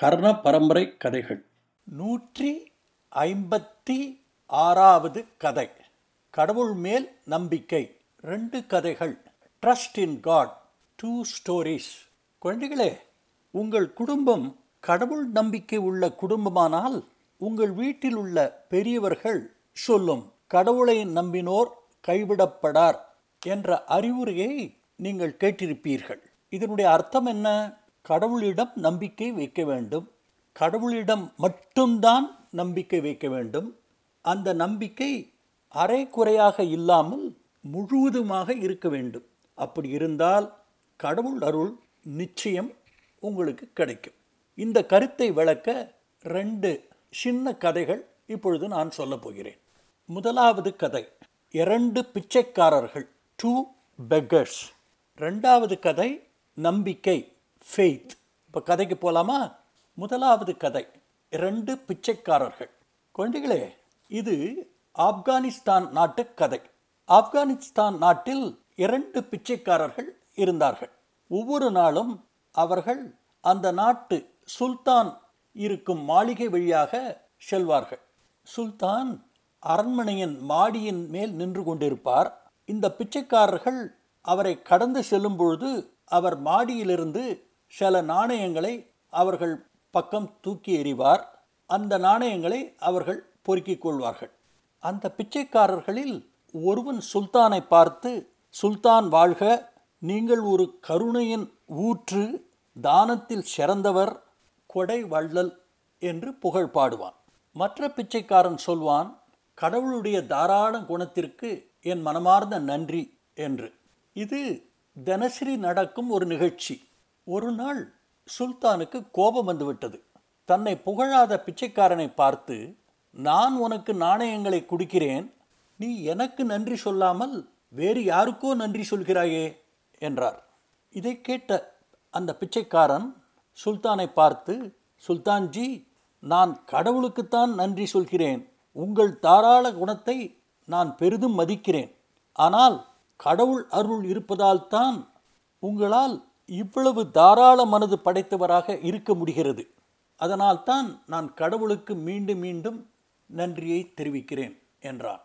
கர்ண பரம்பரை கதைகள் நூற்றி ஐம்பத்தி ஆறாவது கதை. கடவுள் மேல் நம்பிக்கை. ரெண்டு கதைகள். Trust in God two stories குழந்தைகளே உங்கள் குடும்பம் கடவுள் நம்பிக்கை உள்ள குடும்பமானால் உங்கள் வீட்டில் உள்ள பெரியவர்கள் சொல்லும் கடவுளை நம்பினோர் கைவிடப்படார் என்ற அறிவுரையை நீங்கள் கேட்டிருப்பீர்கள். இதனுடைய அர்த்தம் என்ன? கடவுளிடம் நம்பிக்கை வைக்க வேண்டும். கடவுளிடம் மட்டும்தான் நம்பிக்கை வைக்க வேண்டும். அந்த நம்பிக்கை அரை குறையாக இல்லாமல் முழுவதுமாக இருக்க வேண்டும். அப்படி இருந்தால் கடவுள் அருள் நிச்சயம் உங்களுக்கு கிடைக்கும். இந்த கருத்தை விளக்க ரெண்டு சின்ன கதைகள் இப்பொழுது நான் சொல்லப் போகிறேன். முதலாவது கதை இரண்டு பிச்சைக்காரர்கள் டூ பெக்கர்ஸ் ரெண்டாவது கதை நம்பிக்கை. ஃபெய்த் இப்போ கதைக்கு போகலாமா முதலாவது கதை. இரண்டு பிச்சைக்காரர்கள். குழந்தைகளே இது ஆப்கானிஸ்தான் நாட்டு கதை. ஆப்கானிஸ்தான் நாட்டில் இரண்டு பிச்சைக்காரர்கள் இருந்தார்கள். ஒவ்வொரு நாளும் அவர்கள் அந்த நாட்டு சுல்தான் இருக்கும் மாளிகை வழியாக செல்வார்கள். சுல்தான் அரண்மனையின் மாடியின் மேல் நின்று கொண்டிருப்பார். இந்த பிச்சைக்காரர்கள் அவரை கடந்து செல்லும் பொழுது அவர் மாடியிலிருந்து சில நாணயங்களை அவர்கள் பக்கம் தூக்கி எறிவார். அந்த நாணயங்களை அவர்கள் பொறுக்கிக் கொள்வார்கள். அந்த பிச்சைக்காரர்களில் ஒருவன் சுல்தானை பார்த்து சுல்தான் வாழ்க நீங்கள் ஒரு கருணையின் ஊற்று தானத்தில் சிறந்தவர் கொடை வள்ளல் என்று புகழ் பாடுவான். மற்ற பிச்சைக்காரன் சொல்வான் கடவுளுடைய தாராள குணத்திற்கு என் மனமார்ந்த நன்றி என்று. இது தினசரி நடக்கும் ஒரு நிகழ்ச்சி. ஒரு நாள் சுல்தானுக்கு கோபம் வந்துவிட்டது. தன்னை புகழாத பிச்சைக்காரனை பார்த்து நான் உனக்கு நாணயங்களை குடிக்கிறேன். நீ எனக்கு நன்றி சொல்லாமல் வேறு யாருக்கோ நன்றி சொல்கிறாயே? என்றார். இதை கேட்ட அந்த பிச்சைக்காரன் சுல்தானை பார்த்து சுல்தான்ஜி நான் கடவுளுக்குத்தான் நன்றி சொல்கிறேன். உங்கள் தாராள குணத்தை நான் பெரிதும் மதிக்கிறேன். ஆனால் கடவுள் அருள் இருப்பதால் தான் உங்களால் இவ்வளவு தாராள மனது படைத்தவராக இருக்க முடிகிறது. அதனால்தான் நான் கடவுளுக்கு மீண்டும் மீண்டும் நன்றியை தெரிவிக்கிறேன் என்றான்.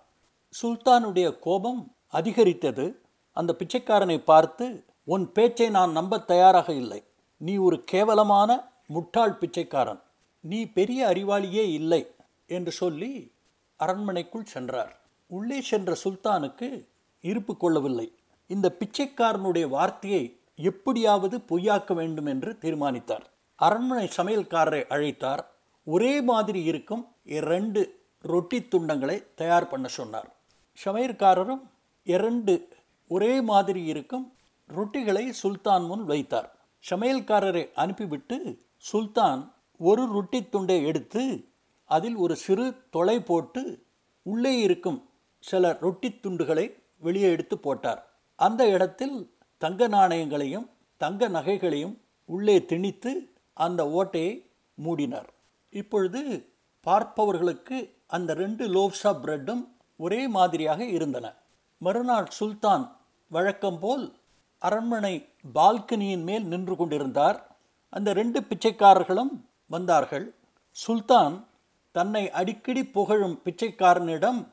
சுல்தானுடைய கோபம் அதிகரித்தது. அந்த பிச்சைக்காரனை பார்த்து உன் பேச்சை நான் நம்ப தயாராக இல்லை. நீ ஒரு கேவலமான முட்டாள் பிச்சைக்காரன். நீ பெரிய அறிவாளியே இல்லை என்று சொல்லி அரண்மனைக்குள் சென்றார். உள்ளே சென்ற சுல்தானுக்கு இருப்பு கொள்ளவில்லை. இந்த பிச்சைக்காரனுடைய வார்த்தையை எப்படியாவது பொய்யாக்க வேண்டும் என்று தீர்மானித்தார். அரண்மனை சமையல்காரரை அழைத்தார். ஒரே மாதிரி இருக்கும் இரண்டு ரொட்டி துண்டங்களை தயார் பண்ண சொன்னார். சமையல்காரரும் இரண்டு ஒரே மாதிரி இருக்கும் ரொட்டிகளை சுல்தான் முன் வைத்தார். சமையல்காரரை அனுப்பிவிட்டு சுல்தான் ஒரு ரொட்டி துண்டை எடுத்து அதில் ஒரு சிறு தொலை போட்டு உள்ளே இருக்கும் சில ரொட்டி துண்டுகளை வெளியே எடுத்து போட்டார். அந்த இடத்தில் தங்க நாணயங்களையும் தங்க நகைகளையும் உள்ளே திணித்து அந்த ஓட்டையை மூடினார். இப்பொழுது பார்ப்பவர்களுக்கு அந்த ரெண்டு லோப்ஸா பிரெட்டும் ஒரே மாதிரியாக இருந்தன. மறுநாள் சுல்தான் வழக்கம் போல் அரண்மனை பால்கனியின் மேல் நின்று கொண்டிருந்தார். அந்த ரெண்டு பிச்சைக்காரர்களும் வந்தார்கள். சுல்தான் தன்னை அடிக்கடி புகழும் பிச்சைக்காரனிடம்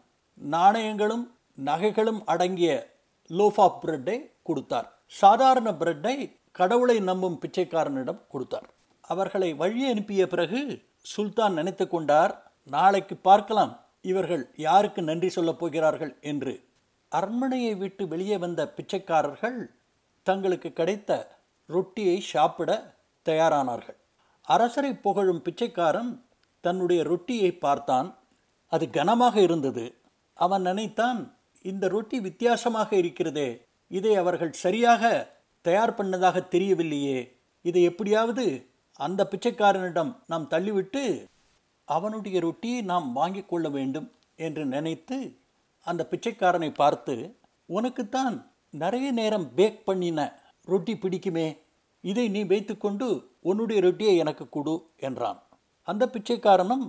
நாணயங்களும் நகைகளும் அடங்கிய லோஃப் ஆஃப் பிரெட்டை கொடுத்தார். சாதாரண பிரெட்டை கடவுளை நம்பும் பிச்சைக்காரனிடம் கொடுத்தார். அவர்களை வழி அனுப்பிய பிறகு சுல்தான் நினைத்து கொண்டார் நாளைக்கு பார்க்கலாம் இவர்கள் யாருக்கு நன்றி சொல்லப் போகிறார்கள்? என்று. அரண்மனையை விட்டு வெளியே வந்த பிச்சைக்காரர்கள் தங்களுக்கு கிடைத்த ரொட்டியை சாப்பிட தயாரானார்கள். அரசரை புகழும் பிச்சைக்காரன் தன்னுடைய ரொட்டியை பார்த்தான். அது கனமாக இருந்தது. அவன் நினைத்தான் இந்த ரொட்டி வித்தியாசமாக இருக்கிறதே இதை அவர்கள் சரியாக தயார் பண்ணதாக தெரியவில்லையே. இதை எப்படியாவது அந்த பிச்சைக்காரனிடம் நாம் தள்ளிவிட்டு அவனுடைய ரொட்டியை நாம் வாங்கிக் கொள்ள வேண்டும் என்று நினைத்து அந்த பிச்சைக்காரனை பார்த்து உனக்குத்தான் நிறைய நேரம் பேக் பண்ணின ரொட்டி பிடிக்குமே. இதை நீ வைத்துக்கொண்டு உன்னுடைய ரொட்டியை எனக்கு கொடு என்றான். அந்த பிச்சைக்காரனும்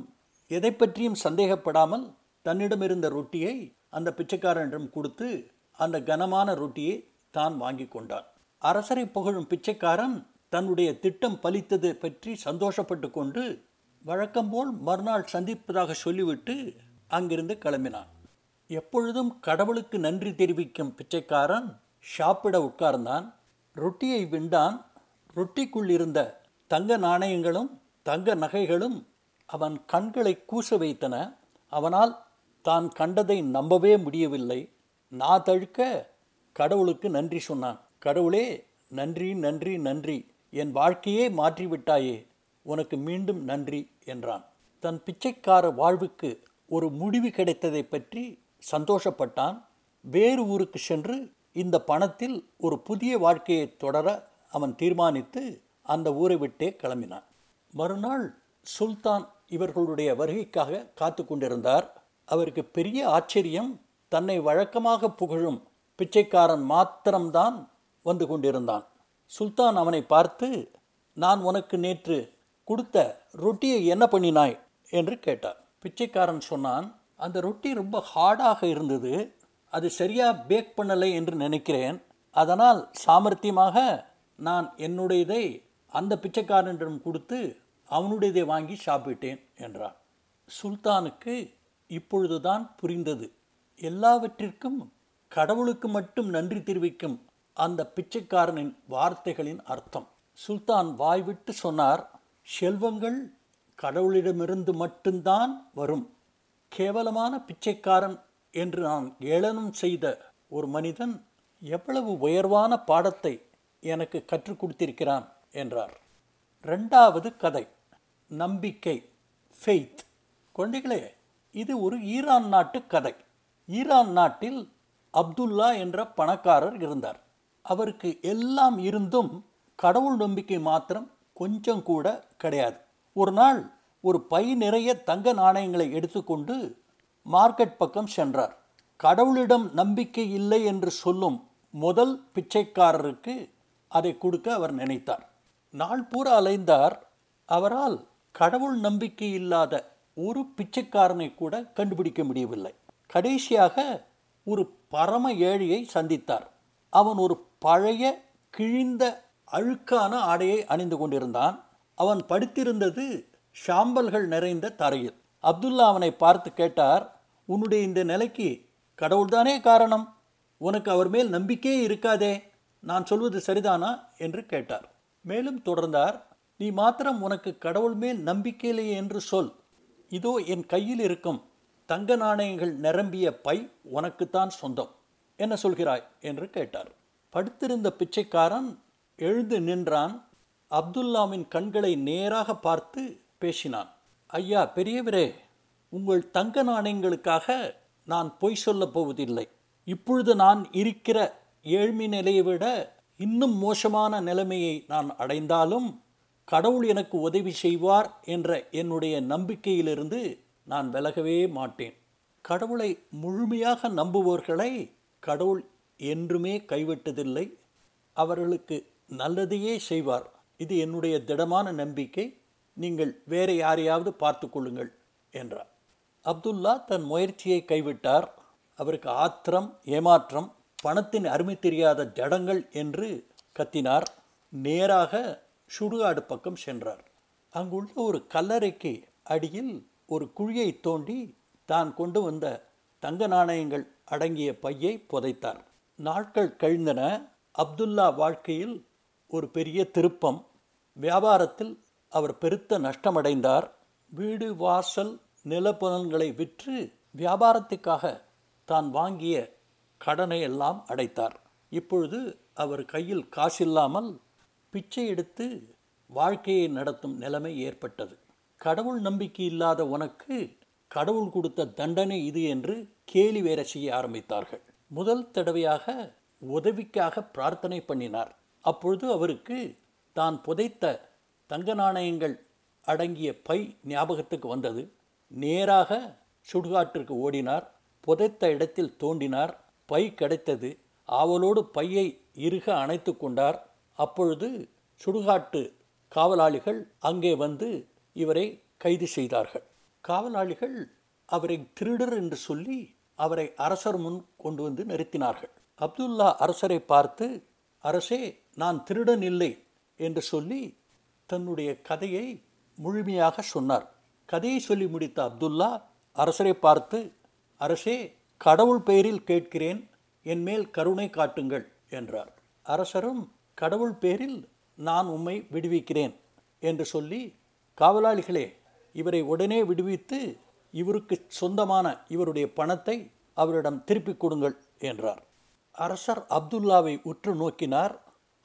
எதை பற்றியும் சந்தேகப்படாமல் தன்னிடம் இருந்த ரொட்டியை அந்த பிச்சைக்காரனிடம் கொடுத்து அந்த கனமான ரொட்டியை தான் வாங்கி கொண்டான். அரசரை புகழும் பிச்சைக்காரன் தன்னுடைய திட்டம் பலித்தது பற்றி சந்தோஷப்பட்டு கொண்டு வழக்கம்போல் மறுநாள் சந்திப்பதாக சொல்லிவிட்டு அங்கிருந்து கிளம்பினான். எப்பொழுதும் கடவுளுக்கு நன்றி தெரிவிக்கும் பிச்சைக்காரன் சாப்பிட உட்கார்ந்தான். ரொட்டியை விண்டான். ரொட்டிக்குள் இருந்த தங்க நாணயங்களும் தங்க நகைகளும் அவன் கண்களை கூச வைத்தன. அவனால் தான் கண்டதை நம்பவே முடியவில்லை. நான் தழுக்க கடவுளுக்கு நன்றி சொன்னான். கடவுளே நன்றி நன்றி நன்றி. என் வாழ்க்கையே மாற்றிவிட்டாயே உனக்கு மீண்டும் நன்றி என்றான். தன் பிச்சைக்கார வாழ்வுக்கு ஒரு முடிவு கிடைத்ததை பற்றி சந்தோஷப்பட்டான். வேறு ஊருக்கு சென்று இந்த பணத்தில் ஒரு புதிய வாழ்க்கையை தொடர அவன் தீர்மானித்து அந்த ஊரை விட்டே கிளம்பினான். மறுநாள் சுல்தான் இவர்களுடைய வருகைக்காக காத்து கொண்டிருந்தார். அவருக்கு பெரிய ஆச்சரியம் தன்னை வழக்கமாக புகழும் பிச்சைக்காரன் மாத்திரம்தான் வந்து கொண்டிருந்தான். சுல்தான் அவனை பார்த்து நான் உனக்கு நேற்று கொடுத்த ரொட்டியை என்ன பண்ணினாய்? என்று கேட்டார். பிச்சைக்காரன் சொன்னான் அந்த ரொட்டி ரொம்ப ஹார்டாக இருந்தது. அது சரியாக பேக் பண்ணலை என்று நினைக்கிறேன். அதனால் சாமர்த்தியமாக நான் என்னுடையதை அந்த பிச்சைக்காரனிடம் கொடுத்து அவனுடையதை வாங்கி சாப்பிட்டேன் என்றான். சுல்தானுக்கு இப்பொழுதுதான் புரிந்தது. எல்லாவற்றிற்கும் கடவுளுக்கு மட்டும் நன்றி தெரிவிக்கும் அந்த பிச்சைக்காரனின் வார்த்தைகளின் அர்த்தம். சுல்தான் வாய்விட்டு சொன்னார் செல்வங்கள் கடவுளிடமிருந்து மட்டும்தான் வரும். கேவலமான பிச்சைக்காரன் என்று நான் ஏளனம் செய்த ஒரு மனிதன் எவ்வளவு உயர்வான பாடத்தை எனக்கு கற்றுக் கொடுத்திருக்கிறான் என்றார். ரெண்டாவது கதை நம்பிக்கை ஃபெய்த் குழந்தைகளே இது ஒரு ஈரான் நாட்டு கதை. ஈரான் நாட்டில் அப்துல்லா என்ற பணக்காரர் இருந்தார். அவருக்கு எல்லாம் இருந்தும் கடவுள் நம்பிக்கை மாத்திரம் கொஞ்சம் கூட கிடையாது. ஒரு நாள் ஒரு பை நிறைய தங்க நாணயங்களை எடுத்துக்கொண்டு மார்க்கெட் பக்கம் சென்றார். கடவுளிடம் நம்பிக்கை இல்லை என்று சொல்லும் முதல் பிச்சைக்காரருக்கு அதை கொடுக்க அவர் நினைத்தார். நாள் பூரா அலைந்தார். அவரால் கடவுள் நம்பிக்கை இல்லாத ஒரு பிச்சைக்காரனை கூட கண்டுபிடிக்க முடியவில்லை. கடைசியாக ஒரு பரம ஏழையை சந்தித்தார். அவன் ஒரு பழைய கிழிந்த அழுக்கான ஆடையை அணிந்து கொண்டிருந்தான். அவன் படுத்திருந்தது ஷாம்பல்கள் நிறைந்த தரையில். அப்துல்லா அவனை பார்த்து கேட்டார் உன்னுடைய இந்த நிலைக்கு கடவுள்தானே காரணம்? உனக்கு அவர் மேல் நம்பிக்கையே இருக்காதே. நான் சொல்வது சரிதானா? என்று கேட்டார். மேலும் தொடர்ந்தார் நீ மாத்திரம் உனக்கு கடவுள் மேல் நம்பிக்கையில்லையே என்று சொல். இதோ என் கையில் இருக்கும் தங்க நாணயங்கள் நிரம்பிய பை உனக்குத்தான் சொந்தம். என்ன சொல்கிறாய்? என்று கேட்டார். படுத்திருந்த பிச்சைக்காரன் எழுந்து நின்றான். அப்துல்லாவின் கண்களை நேராக பார்த்து பேசினான். ஐயா பெரியவரே உங்கள் தங்க நாணயங்களுக்காக நான் பொய் சொல்லப் போவதில்லை. இப்பொழுது நான் இருக்கிற ஏழ்மை நிலையை விட இன்னும் மோசமான நிலைமையை நான் அடைந்தாலும் கடவுள் எனக்கு உதவி செய்வார் என்ற என்னுடைய நம்பிக்கையிலிருந்து நான் விலகவே மாட்டேன். கடவுளை முழுமையாக நம்புவோர்களை கடவுள் என்றுமே கைவிட்டதில்லை. அவர்களுக்கு நல்லதையே செய்வார். இது என்னுடைய திடமான நம்பிக்கை. நீங்கள் வேறு யாரையாவது பார்த்து கொள்ளுங்கள் என்றார். அப்துல்லா தன் முயற்சியை கைவிட்டார். அவருக்கு ஆத்திரம் ஏமாற்றம் பணத்தின் அருமை தெரியாத ஜடங்கள் என்று கத்தினார். நேராக சுடுகாடு பக்கம் சென்றார். அங்குள்ள ஒரு கல்லறைக்கு அடியில் ஒரு குழியை தோண்டி தான் கொண்டு வந்த தங்க நாணயங்கள் அடங்கிய பையை புதைத்தார். நாட்கள் கழிந்தன. அப்துல்லா வாழ்க்கையில் ஒரு பெரிய திருப்பம். வியாபாரத்தில் அவர் பெருத்த நஷ்டமடைந்தார். வீடு வாசல் நிலப்புலன்களை விற்று வியாபாரத்துக்காக தான் வாங்கிய கடனை எல்லாம் அடைத்தார். இப்பொழுது அவர் கையில் காசில்லாமல் பிச்சை எடுத்து வாழ்க்கையை நடத்தும் நிலைமை ஏற்பட்டது. கடவுள் நம்பிக்கை இல்லாத உனக்கு கடவுள் கொடுத்த தண்டனை இது என்று கேலி வேற செய்ய ஆரம்பித்தார்கள். முதல் தடவையாக உதவிக்காக பிரார்த்தனை பண்ணினார். அப்பொழுது அவருக்கு தான் புதைத்த தங்க நாணயங்கள் அடங்கிய பை ஞாபகத்துக்கு வந்தது. நேராக சுடுகாட்டிற்கு ஓடினார். புதைத்த இடத்தில் தோண்டினார். பை கிடைத்தது. ஆவலோடு பையை இறுக அணைத்து கொண்டார். அப்பொழுது சுடுகாட்டு காவலாளிகள் அங்கே வந்து இவரை கைது செய்தார்கள். காவலாளிகள் அவரை திருடர் என்று சொல்லி அவரை அரசர் முன் கொண்டு வந்து நிறுத்தினார்கள். அப்துல்லா அரசரை பார்த்து அரசே நான் திருடன் இல்லை என்று சொல்லி தன்னுடைய கதையை முழுமையாக சொன்னார். கதையை சொல்லி முடித்த அப்துல்லா அரசரை பார்த்து அரசே கடவுள் பெயரில் கேட்கிறேன் என் மேல் கருணை காட்டுங்கள் என்றார். அரசரும் கடவுள் பேரில் நான் உம்மை விடுவிக்கிறேன் என்று சொல்லி காவலாளிகளே இவரை உடனே விடுவித்து இவருக்கு சொந்தமான இவருடைய பணத்தை அவரிடம் திருப்பிக் கொடுங்கள் என்றார். அரசர் அப்துல்லாவை உற்று நோக்கினார்.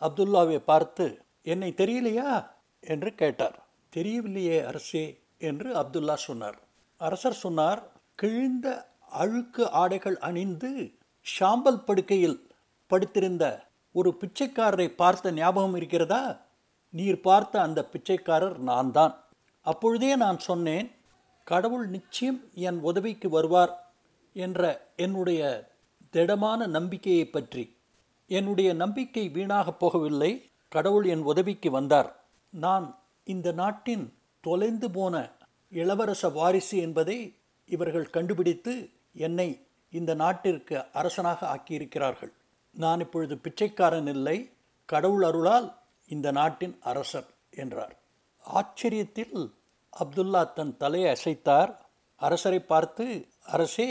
அப்துல்லாவை பார்த்து என்னை தெரியலையா? என்று கேட்டார். தெரியவில்லையே அரசே என்று அப்துல்லா சொன்னார். அரசர் சொன்னார் கிழிந்த அழுக்கு ஆடைகள் அணிந்து ஷாம்பல் படுக்கையில் படுத்திருந்த ஒரு பிச்சைக்காரரை பார்த்த ஞாபகம் இருக்கிறதா? நீர் பார்த்த அந்த பிச்சைக்காரர் நான் தான் அப்பொழுதே நான் சொன்னேன் கடவுள் நிச்சயம் என் உதவிக்கு வருவார் என்ற என்னுடைய திடமான நம்பிக்கையை பற்றி. என்னுடைய நம்பிக்கை வீணாக போகவில்லை கடவுள் என் உதவிக்கு வந்தார். நான் இந்த நாட்டின் தொலைந்து போன இளவரச வாரிசு என்பதை இவர்கள் கண்டுபிடித்து என்னை இந்த நாட்டிற்கு அரசனாக ஆக்கியிருக்கிறார்கள். நான் இப்பொழுது பிச்சைக்காரன் இல்லை கடவுள் அருளால் இந்த நாட்டின் அரசர் என்றார். ஆச்சரியத்தில் அப்துல்லா தன் தலையை அசைத்தார். அரசரை பார்த்து அரசே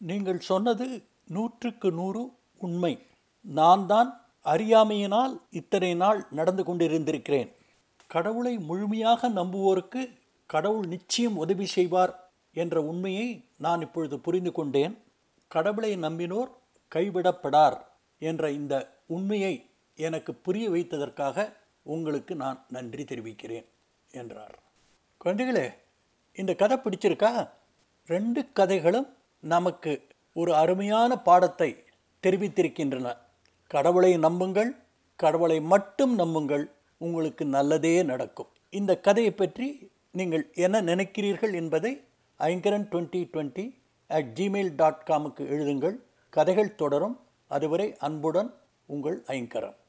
நீங்கள் சொன்னது நூற்றுக்கு நூறு உண்மை. நான் தான் அறியாமையினால் இத்தனை நாள் நடந்து கொண்டிருந்திருக்கிறேன். கடவுளை முழுமையாக நம்புவோருக்கு கடவுள் நிச்சயம் உதவி செய்வார் என்ற உண்மையை நான் இப்பொழுது புரிந்து கொண்டேன். கடவுளை நம்பினோர் கைவிடப்படார் என்ற இந்த உண்மையை எனக்கு புரிய வைத்ததற்காக உங்களுக்கு நான் நன்றி தெரிவிக்கிறேன் என்றார். குழந்தைகளே இந்த கதை பிடிச்சிருக்கா? ரெண்டு கதைகளும் நமக்கு ஒரு அருமையான பாடத்தை தெரிவித்திருக்கின்றன. கடவுளை நம்புங்கள் கடவுளை மட்டும் நம்புங்கள் உங்களுக்கு நல்லதே நடக்கும். இந்த கதையை பற்றி நீங்கள் என்ன நினைக்கிறீர்கள் என்பதை Aingaran twenty twenty at Gmail dot காமுக்கு எழுதுங்கள். கதைகள் தொடரும். அதுவரை அன்புடன் உங்கள் ஐங்கரன்.